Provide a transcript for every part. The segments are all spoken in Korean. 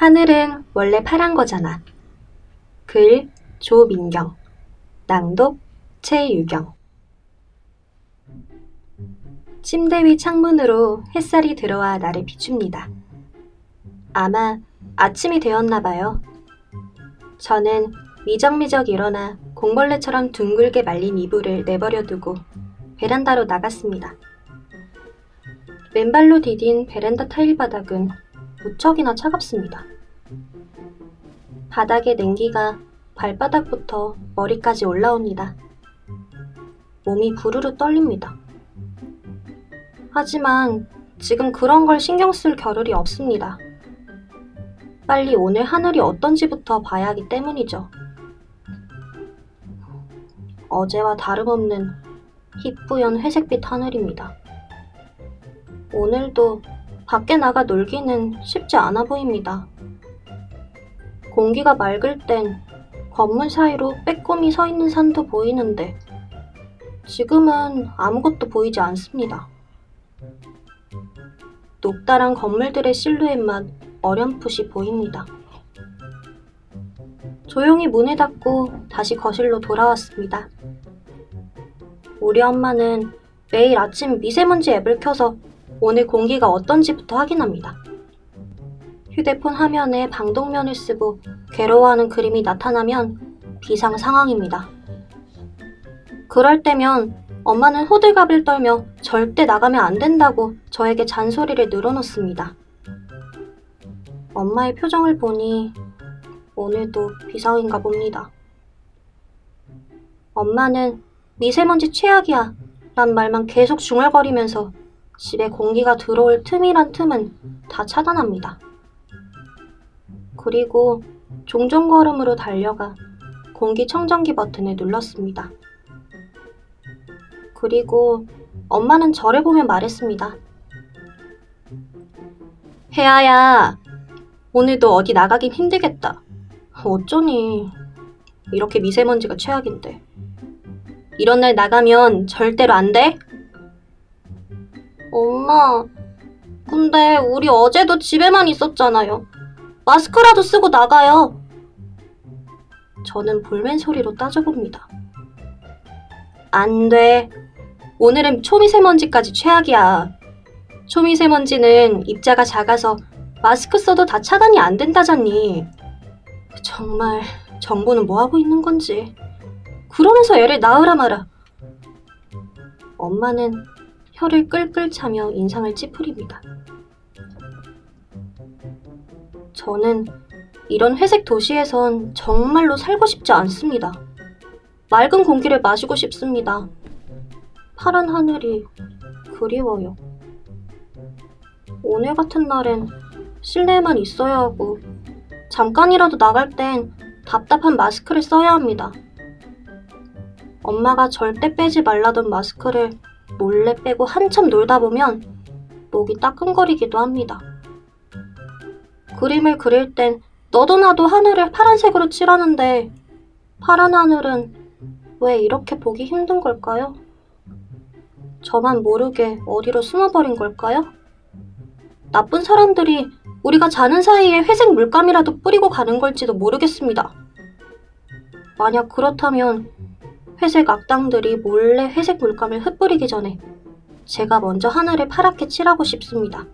하늘은 원래 파란 거잖아. 글 조민경 낭독 최유경 침대 위 창문으로 햇살이 들어와 나를 비춥니다. 아마 아침이 되었나 봐요. 저는 미적미적 일어나 공벌레처럼 둥글게 말린 이불을 내버려 두고 베란다로 나갔습니다. 맨발로 디딘 베란다 타일 바닥은 무척이나 차갑습니다. 바닥의 냉기가 발바닥부터 머리까지 올라옵니다. 몸이 부르르 떨립니다. 하지만 지금 그런 걸 신경 쓸 겨를이 없습니다. 빨리 오늘 하늘이 어떤지부터 봐야 하기 때문이죠. 어제와 다름없는 희뿌연 회색빛 하늘입니다. 오늘도 밖에 나가 놀기는 쉽지 않아 보입니다. 공기가 맑을 땐 건물 사이로 빼꼼히 서 있는 산도 보이는데 지금은 아무것도 보이지 않습니다. 높다란 건물들의 실루엣만 어렴풋이 보입니다. 조용히 문을 닫고 다시 거실로 돌아왔습니다. 우리 엄마는 매일 아침 미세먼지 앱을 켜서 오늘 공기가 어떤지부터 확인합니다. 휴대폰 화면에 방독면을 쓰고 괴로워하는 그림이 나타나면 비상 상황입니다. 그럴 때면 엄마는 호들갑을 떨며 절대 나가면 안 된다고 저에게 잔소리를 늘어놓습니다. 엄마의 표정을 보니 오늘도 비상인가 봅니다. 엄마는 미세먼지 최악이야 란 말만 계속 중얼거리면서 집에 공기가 들어올 틈이란 틈은 다 차단합니다. 그리고 종종 걸음으로 달려가 공기청정기 버튼을 눌렀습니다. 그리고 엄마는 저를 보며 말했습니다. 혜아야, 오늘도 어디 나가긴 힘들겠다. 어쩌니. 이렇게 미세먼지가 최악인데. 이런 날 나가면 절대로 안 돼? 엄마, 근데 우리 어제도 집에만 있었잖아요. 마스크라도 쓰고 나가요. 저는 볼멘 소리로 따져봅니다. 안 돼. 오늘은 초미세먼지까지 최악이야. 초미세먼지는 입자가 작아서 마스크 써도 다 차단이 안 된다잖니. 정말 정부는 뭐하고 있는 건지. 그러면서 애를 낳으라 마라. 엄마는 혀를 끌끌 차며 인상을 찌푸립니다. 저는 이런 회색 도시에선 정말로 살고 싶지 않습니다. 맑은 공기를 마시고 싶습니다. 파란 하늘이 그리워요. 오늘 같은 날엔 실내에만 있어야 하고 잠깐이라도 나갈 땐 답답한 마스크를 써야 합니다. 엄마가 절대 빼지 말라던 마스크를 몰래 빼고 한참 놀다 보면 목이 따끔거리기도 합니다. 그림을 그릴 땐 너도 나도 하늘을 파란색으로 칠하는데 파란 하늘은 왜 이렇게 보기 힘든 걸까요? 저만 모르게 어디로 숨어버린 걸까요? 나쁜 사람들이 우리가 자는 사이에 회색 물감이라도 뿌리고 가는 걸지도 모르겠습니다. 만약 그렇다면 회색 악당들이 몰래 회색 물감을 흩뿌리기 전에 제가 먼저 하늘을 파랗게 칠하고 싶습니다.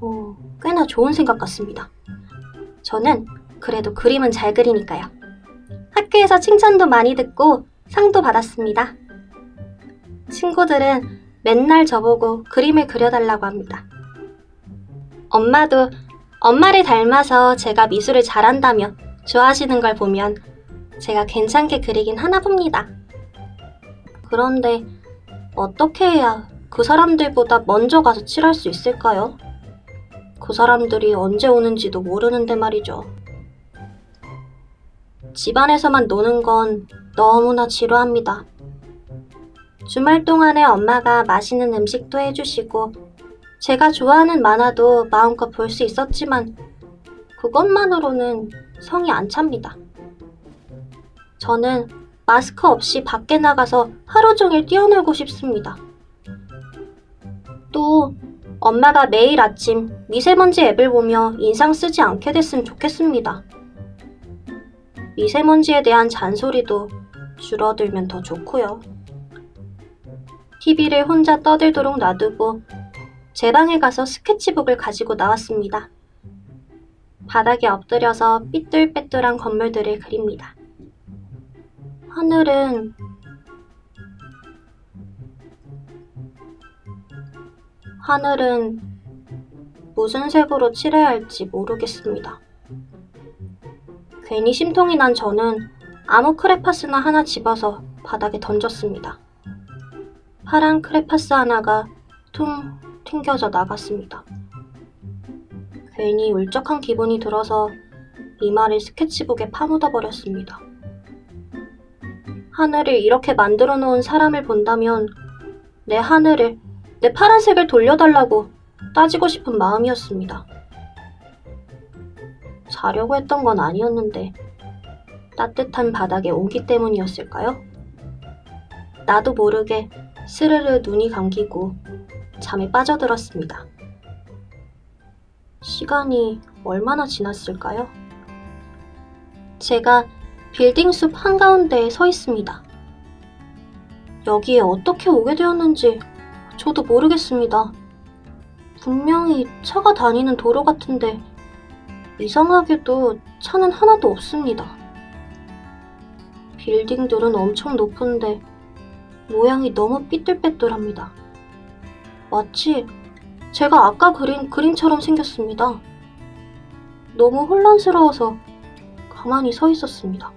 어, 꽤나 좋은 생각 같습니다. 저는 그래도 그림은 잘 그리니까요. 학교에서 칭찬도 많이 듣고 상도 받았습니다. 친구들은 맨날 저보고 그림을 그려달라고 합니다. 엄마도 엄마를 닮아서 제가 미술을 잘한다며 좋아하시는 걸 보면 제가 괜찮게 그리긴 하나 봅니다. 그런데 어떻게 해야 그 사람들보다 먼저 가서 칠할 수 있을까요? 그 사람들이 언제 오는지도 모르는데 말이죠. 집안에서만 노는 건 너무나 지루합니다. 주말 동안에 엄마가 맛있는 음식도 해주시고 제가 좋아하는 만화도 마음껏 볼 수 있었지만 그것만으로는 성이 안 찹니다. 저는 마스크 없이 밖에 나가서 하루 종일 뛰어놀고 싶습니다. 또 엄마가 매일 아침 미세먼지 앱을 보며 인상 쓰지 않게 됐으면 좋겠습니다. 미세먼지에 대한 잔소리도 줄어들면 더 좋고요. TV를 혼자 떠들도록 놔두고 제 방에 가서 스케치북을 가지고 나왔습니다. 바닥에 엎드려서 삐뚤빼뚤한 건물들을 그립니다. 하늘은 하늘은 무슨 색으로 칠해야 할지 모르겠습니다. 괜히 심통이 난 저는 아무 크레파스나 하나 집어서 바닥에 던졌습니다. 파란 크레파스 하나가 퉁 튕겨져 나갔습니다. 괜히 울적한 기분이 들어서 이마를 스케치북에 파묻어 버렸습니다. 하늘을 이렇게 만들어 놓은 사람을 본다면 내 하늘을 내 파란색을 돌려달라고 따지고 싶은 마음이었습니다. 자려고 했던 건 아니었는데 따뜻한 바닥에 온기 때문이었을까요? 나도 모르게 스르르 눈이 감기고 잠에 빠져들었습니다. 시간이 얼마나 지났을까요? 제가 빌딩 숲 한가운데에 서 있습니다. 여기에 어떻게 오게 되었는지 저도 모르겠습니다. 분명히 차가 다니는 도로 같은데 이상하게도 차는 하나도 없습니다. 빌딩들은 엄청 높은데 모양이 너무 삐뚤빼뚤합니다. 마치 제가 아까 그린 그림처럼 생겼습니다. 너무 혼란스러워서 가만히 서 있었습니다.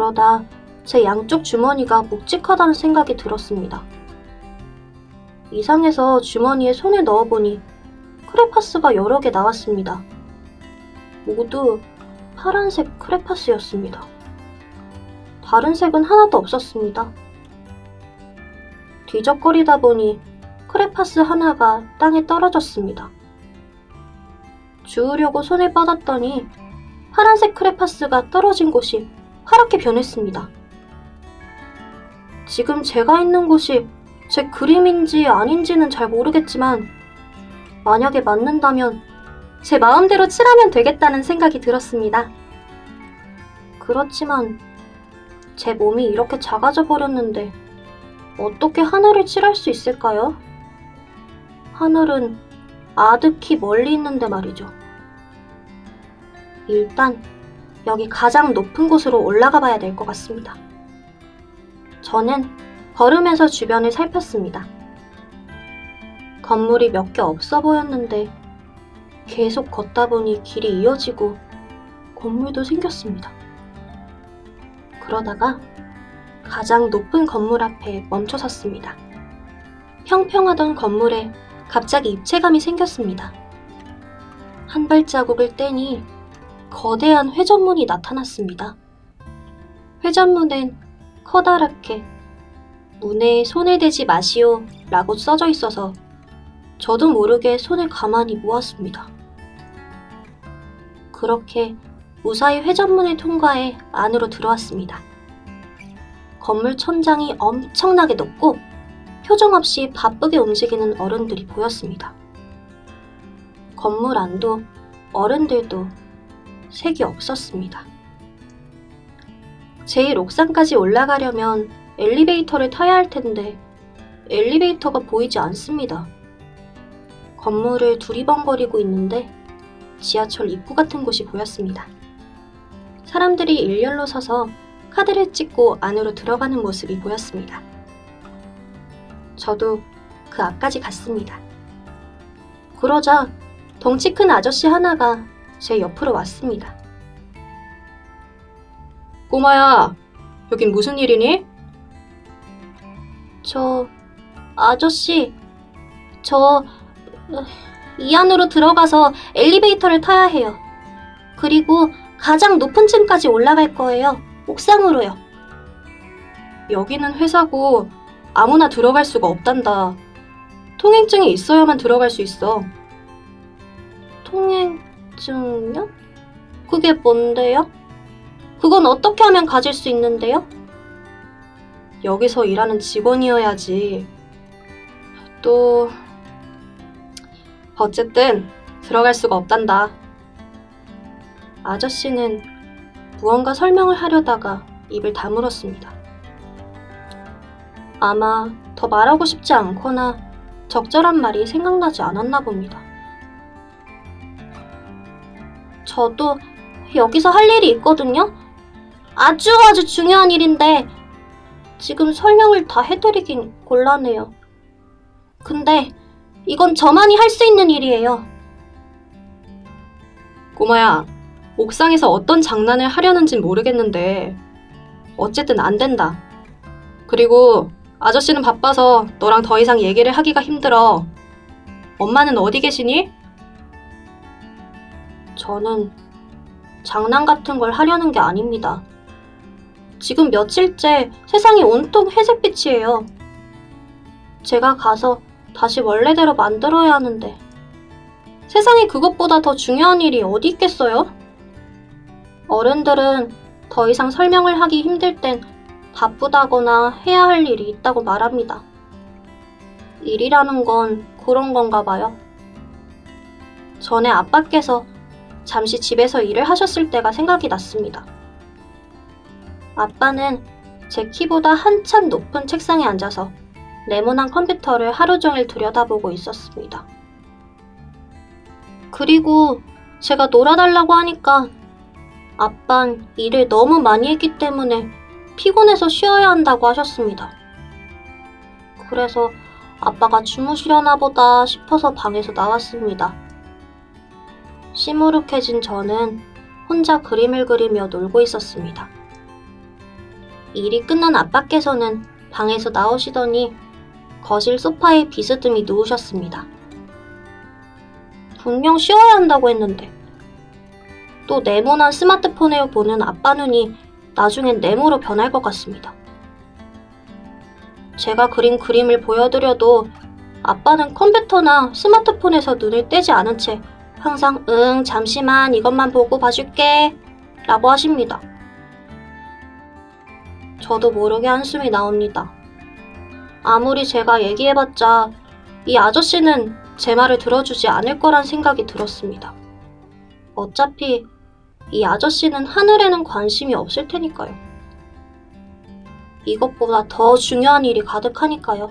그러다 제 양쪽 주머니가 묵직하다는 생각이 들었습니다. 이상해서 주머니에 손을 넣어보니 크레파스가 여러 개 나왔습니다. 모두 파란색 크레파스였습니다. 다른 색은 하나도 없었습니다. 뒤적거리다 보니 크레파스 하나가 땅에 떨어졌습니다. 주우려고 손을 뻗었더니 파란색 크레파스가 떨어진 곳이 파랗게 변했습니다. 지금 제가 있는 곳이 제 그림인지 아닌지는 잘 모르겠지만 만약에 맞는다면 제 마음대로 칠하면 되겠다는 생각이 들었습니다. 그렇지만 제 몸이 이렇게 작아져 버렸는데 어떻게 하늘을 칠할 수 있을까요? 하늘은 아득히 멀리 있는데 말이죠. 일단 여기 가장 높은 곳으로 올라가 봐야 될 것 같습니다. 저는 걸으면서 주변을 살폈습니다. 건물이 몇 개 없어 보였는데 계속 걷다 보니 길이 이어지고 건물도 생겼습니다. 그러다가 가장 높은 건물 앞에 멈춰 섰습니다. 평평하던 건물에 갑자기 입체감이 생겼습니다. 한 발자국을 떼니 거대한 회전문이 나타났습니다. 회전문엔 커다랗게 문에 손을 대지 마시오 라고 써져 있어서 저도 모르게 손을 가만히 모았습니다. 그렇게 무사히 회전문을 통과해 안으로 들어왔습니다. 건물 천장이 엄청나게 높고 표정 없이 바쁘게 움직이는 어른들이 보였습니다. 건물 안도 어른들도 색이 없었습니다. 제일 옥상까지 올라가려면 엘리베이터를 타야 할 텐데 엘리베이터가 보이지 않습니다. 건물을 두리번거리고 있는데 지하철 입구 같은 곳이 보였습니다. 사람들이 일렬로 서서 카드를 찍고 안으로 들어가는 모습이 보였습니다. 저도 그 앞까지 갔습니다. 그러자 덩치 큰 아저씨 하나가 제 옆으로 왔습니다. 꼬마야, 여긴 무슨 일이니? 저, 아저씨, 저, 이 안으로 들어가서 엘리베이터를 타야 해요. 그리고 가장 높은 층까지 올라갈 거예요. 옥상으로요. 여기는 회사고 아무나 들어갈 수가 없단다. 통행증이 있어야만 들어갈 수 있어. 통행 증요? 그게 뭔데요? 그건 어떻게 하면 가질 수 있는데요? 여기서 일하는 직원이어야지. 또 어쨌든 들어갈 수가 없단다. 아저씨는 무언가 설명을 하려다가 입을 다물었습니다. 아마 더 말하고 싶지 않거나 적절한 말이 생각나지 않았나 봅니다. 저도 여기서 할 일이 있거든요. 아주 아주 중요한 일인데 지금 설명을 다 해드리긴 곤란해요. 근데 이건 저만이 할 수 있는 일이에요. 꼬마야, 옥상에서 어떤 장난을 하려는진 모르겠는데 어쨌든 안 된다. 그리고 아저씨는 바빠서 너랑 더 이상 얘기를 하기가 힘들어. 엄마는 어디 계시니? 저는 장난 같은 걸 하려는 게 아닙니다. 지금 며칠째 세상이 온통 회색빛이에요. 제가 가서 다시 원래대로 만들어야 하는데 세상에 그것보다 더 중요한 일이 어디 있겠어요? 어른들은 더 이상 설명을 하기 힘들 땐 바쁘다거나 해야 할 일이 있다고 말합니다. 일이라는 건 그런 건가 봐요. 전에 아빠께서 잠시 집에서 일을 하셨을 때가 생각이 났습니다. 아빠는 제 키보다 한참 높은 책상에 앉아서 네모난 컴퓨터를 하루 종일 들여다보고 있었습니다. 그리고 제가 놀아달라고 하니까 아빤 일을 너무 많이 했기 때문에 피곤해서 쉬어야 한다고 하셨습니다. 그래서 아빠가 주무시려나 보다 싶어서 방에서 나왔습니다. 시무룩해진 저는 혼자 그림을 그리며 놀고 있었습니다. 일이 끝난 아빠께서는 방에서 나오시더니 거실 소파에 비스듬히 누우셨습니다. 분명 쉬어야 한다고 했는데 또 네모난 스마트폰에 보는 아빠 눈이 나중엔 네모로 변할 것 같습니다. 제가 그린 그림을 보여드려도 아빠는 컴퓨터나 스마트폰에서 눈을 떼지 않은 채 항상 응 잠시만 이것만 보고 봐줄게 라고 하십니다. 저도 모르게 한숨이 나옵니다. 아무리 제가 얘기해봤자 이 아저씨는 제 말을 들어주지 않을 거란 생각이 들었습니다. 어차피 이 아저씨는 하늘에는 관심이 없을 테니까요. 이것보다 더 중요한 일이 가득하니까요.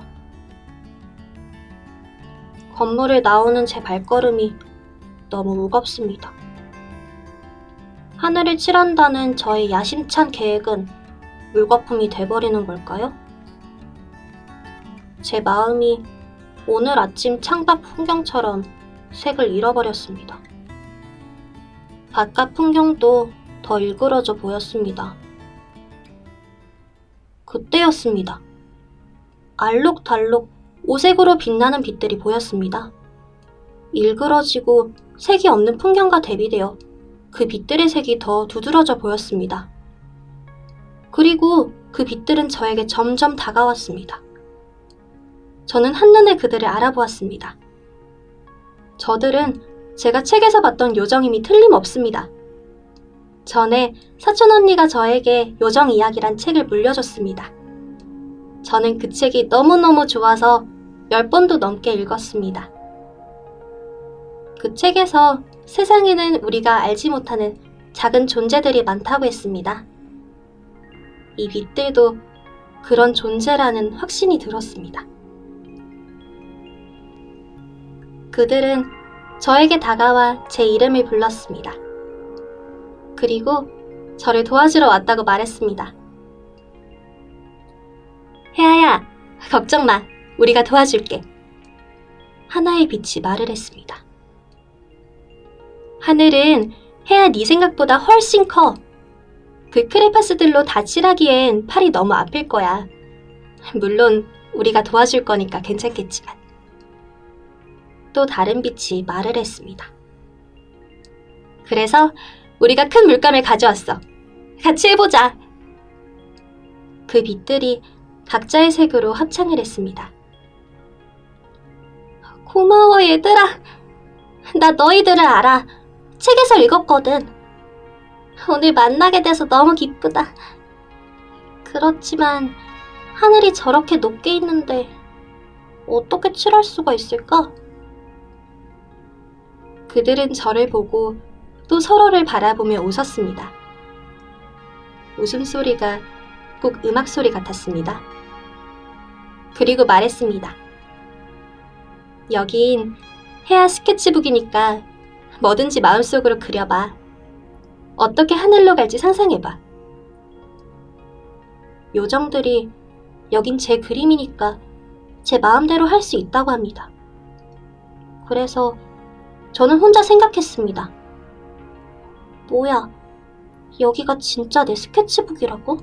건물을 나오는 제 발걸음이 너무 무겁습니다. 하늘을 칠한다는 저의 야심찬 계획은 물거품이 돼버리는 걸까요? 제 마음이 오늘 아침 창밖 풍경처럼 색을 잃어버렸습니다. 바깥 풍경도 더 일그러져 보였습니다. 그때였습니다. 알록달록 오색으로 빛나는 빛들이 보였습니다. 일그러지고 색이 없는 풍경과 대비되어 그 빛들의 색이 더 두드러져 보였습니다. 그리고 그 빛들은 저에게 점점 다가왔습니다. 저는 한눈에 그들을 알아보았습니다. 저들은 제가 책에서 봤던 요정임이 틀림없습니다. 전에 사촌 언니가 저에게 요정 이야기란 책을 물려줬습니다. 저는 그 책이 너무너무 좋아서 10번도 넘게 읽었습니다. 그 책에서 세상에는 우리가 알지 못하는 작은 존재들이 많다고 했습니다. 이 빛들도 그런 존재라는 확신이 들었습니다. 그들은 저에게 다가와 제 이름을 불렀습니다. 그리고 저를 도와주러 왔다고 말했습니다. 혜아야, 걱정 마. 우리가 도와줄게. 하나의 빛이 말을 했습니다. 하늘은 혜아 네 생각보다 훨씬 커. 그 크레파스들로 다칠하기엔 팔이 너무 아플 거야. 물론 우리가 도와줄 거니까 괜찮겠지만. 또 다른 빛이 말을 했습니다. 그래서 우리가 큰 물감을 가져왔어. 같이 해보자. 그 빛들이 각자의 색으로 합창을 했습니다. 고마워, 얘들아. 나 너희들을 알아. 책에서 읽었거든. 오늘 만나게 돼서 너무 기쁘다. 그렇지만 하늘이 저렇게 높게 있는데 어떻게 칠할 수가 있을까? 그들은 저를 보고 또 서로를 바라보며 웃었습니다. 웃음소리가 꼭 음악소리 같았습니다. 그리고 말했습니다. 여긴 해야 스케치북이니까 뭐든지 마음속으로 그려봐. 어떻게 하늘로 갈지 상상해봐. 요정들이 여긴 제 그림이니까 제 마음대로 할 수 있다고 합니다. 그래서 저는 혼자 생각했습니다. 뭐야, 여기가 진짜 내 스케치북이라고?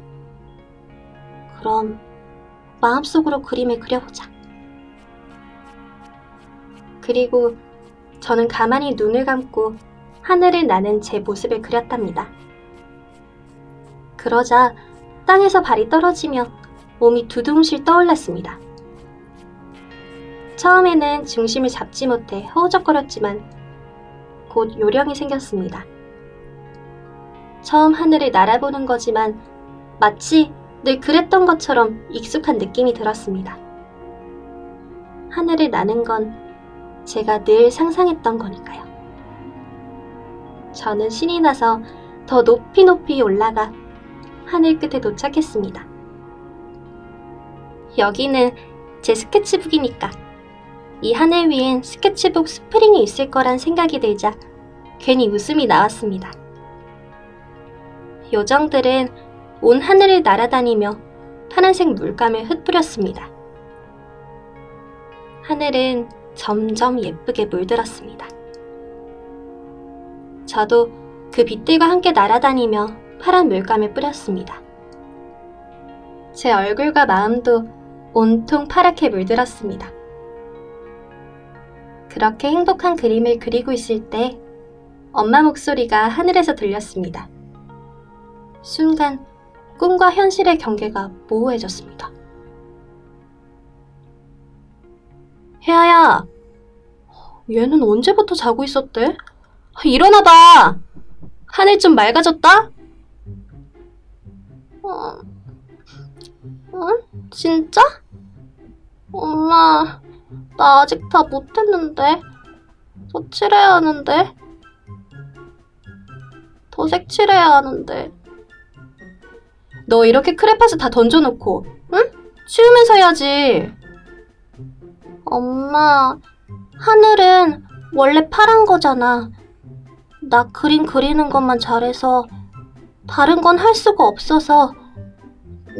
그럼 마음속으로 그림을 그려보자. 그리고 저는 가만히 눈을 감고 하늘을 나는 제 모습을 그렸답니다. 그러자 땅에서 발이 떨어지며 몸이 두둥실 떠올랐습니다. 처음에는 중심을 잡지 못해 허우적거렸지만 곧 요령이 생겼습니다. 처음 하늘을 날아보는 거지만 마치 늘 그랬던 것처럼 익숙한 느낌이 들었습니다. 하늘을 나는 건 제가 늘 상상했던 거니까요. 저는 신이 나서 더 높이 높이 올라가 하늘 끝에 도착했습니다. 여기는 제 스케치북이니까 이 하늘 위엔 스케치북 스프링이 있을 거란 생각이 들자 괜히 웃음이 나왔습니다. 요정들은 온 하늘을 날아다니며 파란색 물감을 흩뿌렸습니다. 하늘은 점점 예쁘게 물들었습니다. 저도 그 빛들과 함께 날아다니며 파란 물감을 뿌렸습니다. 제 얼굴과 마음도 온통 파랗게 물들었습니다. 그렇게 행복한 그림을 그리고 있을 때 엄마 목소리가 하늘에서 들렸습니다. 순간 꿈과 현실의 경계가 모호해졌습니다. 혜아야, 얘는 언제부터 자고 있었대? 일어나봐! 하늘 좀 맑아졌다? 어, 어? 진짜? 엄마, 나 아직 다 못했는데. 더 칠해야 하는데. 더 색칠해야 하는데. 너 이렇게 크레파스 다 던져놓고, 응? 치우면서 해야지. 엄마, 하늘은 원래 파란 거잖아. 나 그림 그리는 것만 잘해서 다른 건 할 수가 없어서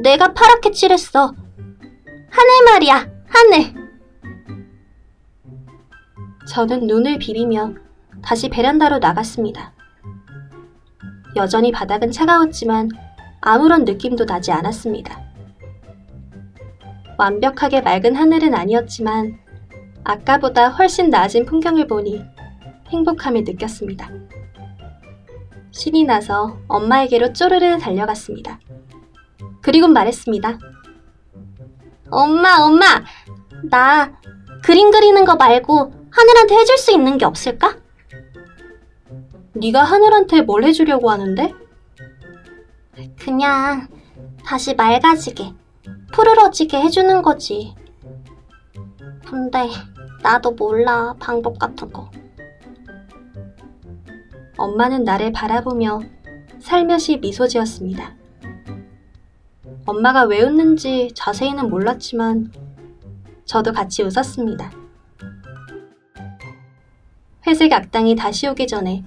내가 파랗게 칠했어. 하늘 말이야, 하늘. 저는 눈을 비비며 다시 베란다로 나갔습니다. 여전히 바닥은 차가웠지만 아무런 느낌도 나지 않았습니다. 완벽하게 맑은 하늘은 아니었지만 아까보다 훨씬 나아진 풍경을 보니 행복함을 느꼈습니다. 신이 나서 엄마에게로 쪼르르 달려갔습니다. 그리고 말했습니다. 엄마, 엄마! 나 그림 그리는 거 말고 하늘한테 해줄 수 있는 게 없을까? 네가 하늘한테 뭘 해주려고 하는데? 그냥 다시 맑아지게, 푸르러지게 해주는 거지. 근데 나도 몰라, 방법 같은 거. 엄마는 나를 바라보며 살며시 미소 지었습니다. 엄마가 왜 웃는지 자세히는 몰랐지만 저도 같이 웃었습니다. 회색 악당이 다시 오기 전에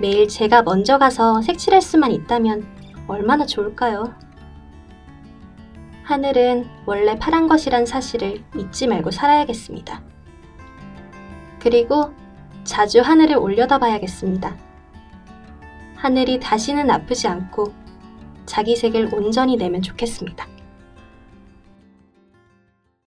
매일 제가 먼저 가서 색칠할 수만 있다면 얼마나 좋을까요? 하늘은 원래 파란 것이란 사실을 잊지 말고 살아야겠습니다. 그리고 자주 하늘을 올려다 봐야겠습니다. 하늘이 다시는 아프지 않고 자기 색을 온전히 내면 좋겠습니다.